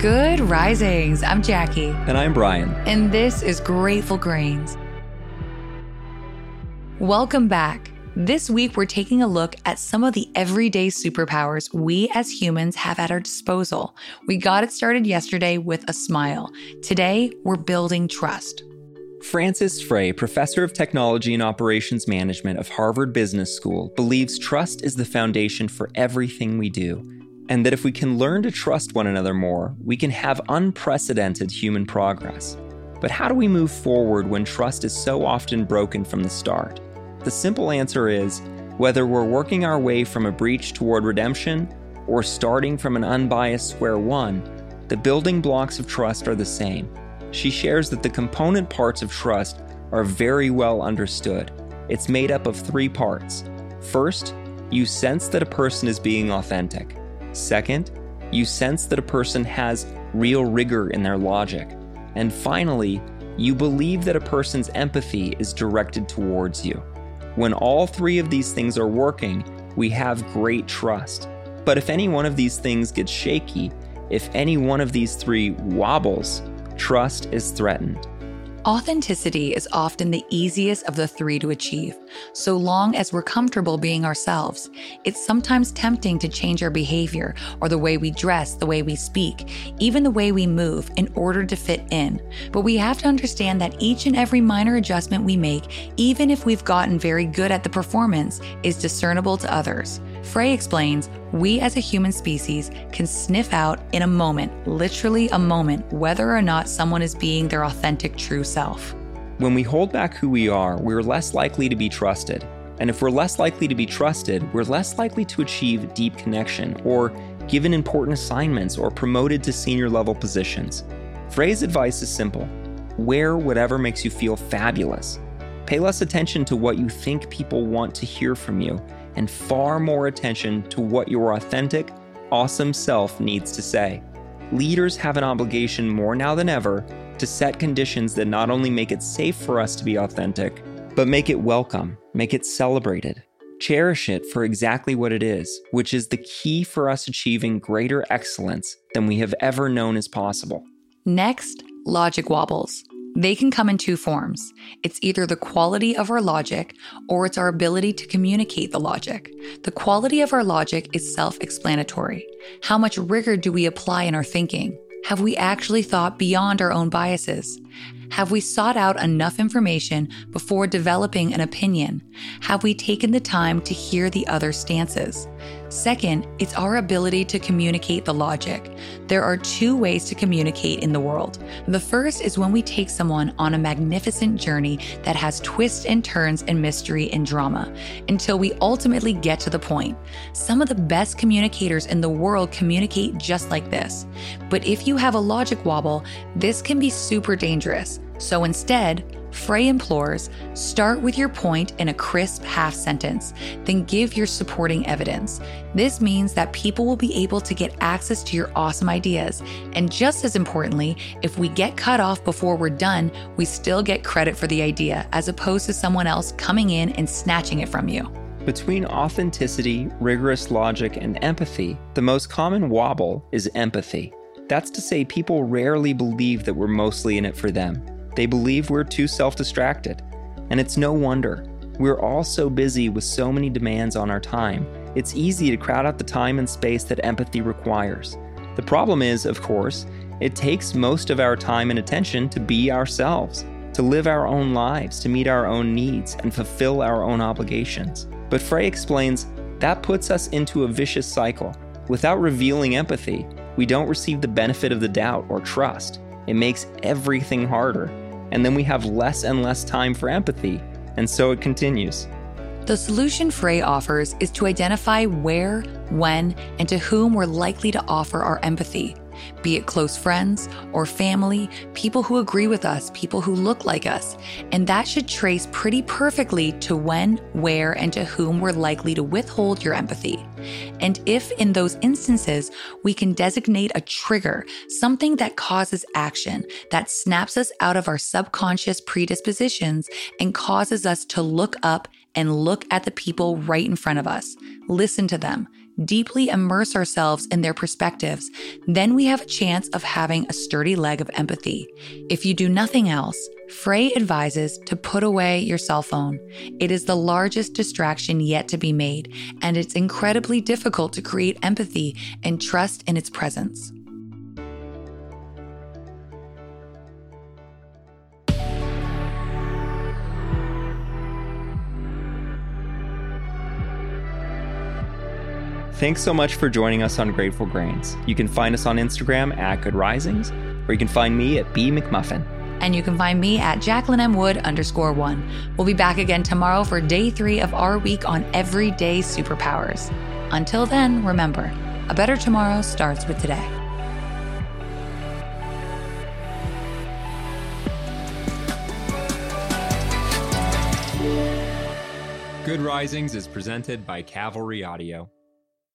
Good risings. I'm Jackie. And I'm Bryan. And this is Grateful Grains. Welcome back. This week, we're taking a look at some of the everyday superpowers we as humans have at our disposal. We got it started yesterday with a smile. Today, we're building trust. Frances Frei, professor of technology and operations management of Harvard Business School, believes trust is the foundation for everything we do, and that if we can learn to trust one another more, we can have unprecedented human progress. But how do we move forward when trust is so often broken from the start? The simple answer is whether we're working our way from a breach toward redemption or starting from an unbiased square one, the building blocks of trust are the same. She shares that the component parts of trust are very well understood. It's made up of three parts. First, you sense that a person is being authentic. Second, you sense that a person has real rigor in their logic. And finally, you believe that a person's empathy is directed towards you. When all three of these things are working, we have great trust. But if any one of these things gets shaky, if any one of these three wobbles, trust is threatened. Authenticity is often the easiest of the three to achieve, so long as we're comfortable being ourselves. It's sometimes tempting to change our behavior or the way we dress, the way we speak, even the way we move in order to fit in. But we have to understand that each and every minor adjustment we make, even if we've gotten very good at the performance, is discernible to others. Frei explains we as a human species can sniff out in a moment, literally a moment, whether or not someone is being their authentic true self. When we hold back who we are, we're less likely to be trusted. And if we're less likely to be trusted, we're less likely to achieve deep connection or given important assignments or promoted to senior level positions. Frei's advice is simple wear whatever makes you feel fabulous. Pay less attention to what you think people want to hear from you and far more attention to what your authentic, awesome self needs to say. Leaders have an obligation more now than ever to set conditions that not only make it safe for us to be authentic, but make it welcome, make it celebrated. Cherish it for exactly what it is, which is the key for us achieving greater excellence than we have ever known is possible. Next, logic wobbles. They can come in two forms. It's either the quality of our logic or it's our ability to communicate the logic. The quality of our logic is self explanatory. How much rigor do we apply in our thinking? Have we actually thought beyond our own biases? Have we sought out enough information before developing an opinion? Have we taken the time to hear the other stances? Second, it's our ability to communicate the logic. There are two ways to communicate in the world. The first is when we take someone on a magnificent journey that has twists and turns and mystery and drama until we ultimately get to the point. Some of the best communicators in the world communicate just like this. But if you have a logic wobble, this can be super dangerous. So instead, Frei implores start with your point in a crisp half sentence, then give your supporting evidence. This means that people will be able to get access to your awesome ideas. And just as importantly, if we get cut off before we're done, we still get credit for the idea as opposed to someone else coming in and snatching it from you. Between authenticity, rigorous logic, and empathy, the most common wobble is empathy. That's to say, people rarely believe that we're mostly in it for them. They believe we're too self distracted. And it's no wonder. We're all so busy with so many demands on our time, it's easy to crowd out the time and space that empathy requires. The problem is, of course, it takes most of our time and attention to be ourselves, to live our own lives, to meet our own needs, and fulfill our own obligations. But Frei explains that puts us into a vicious cycle. Without revealing empathy, we don't receive the benefit of the doubt or trust. It makes everything harder. And then we have less and less time for empathy. And so it continues. The solution Frei offers is to identify where, when, and to whom we're likely to offer our empathy be it close friends or family, people who agree with us, people who look like us. And that should trace pretty perfectly to when, where, and to whom we're likely to withhold your empathy. And if in those instances we can designate a trigger, something that causes action, that snaps us out of our subconscious predispositions and causes us to look up and look at the people right in front of us, listen to them, deeply immerse ourselves in their perspectives, then we have a chance of having a sturdy leg of empathy. If you do nothing else, Frei advises to put away your cell phone. It is the largest distraction yet to be made, and it's incredibly difficult to create empathy and trust in its presence. Thanks so much for joining us on Grateful Grains. You can find us on Instagram at Good Risings, or you can find me at B McMullin. And you can find me at Jacqueline M. Wood underscore one. We'll be back again tomorrow for day three of our week on everyday superpowers. Until then, remember, a better tomorrow starts with today. Good Risings is presented by Cavalry Audio.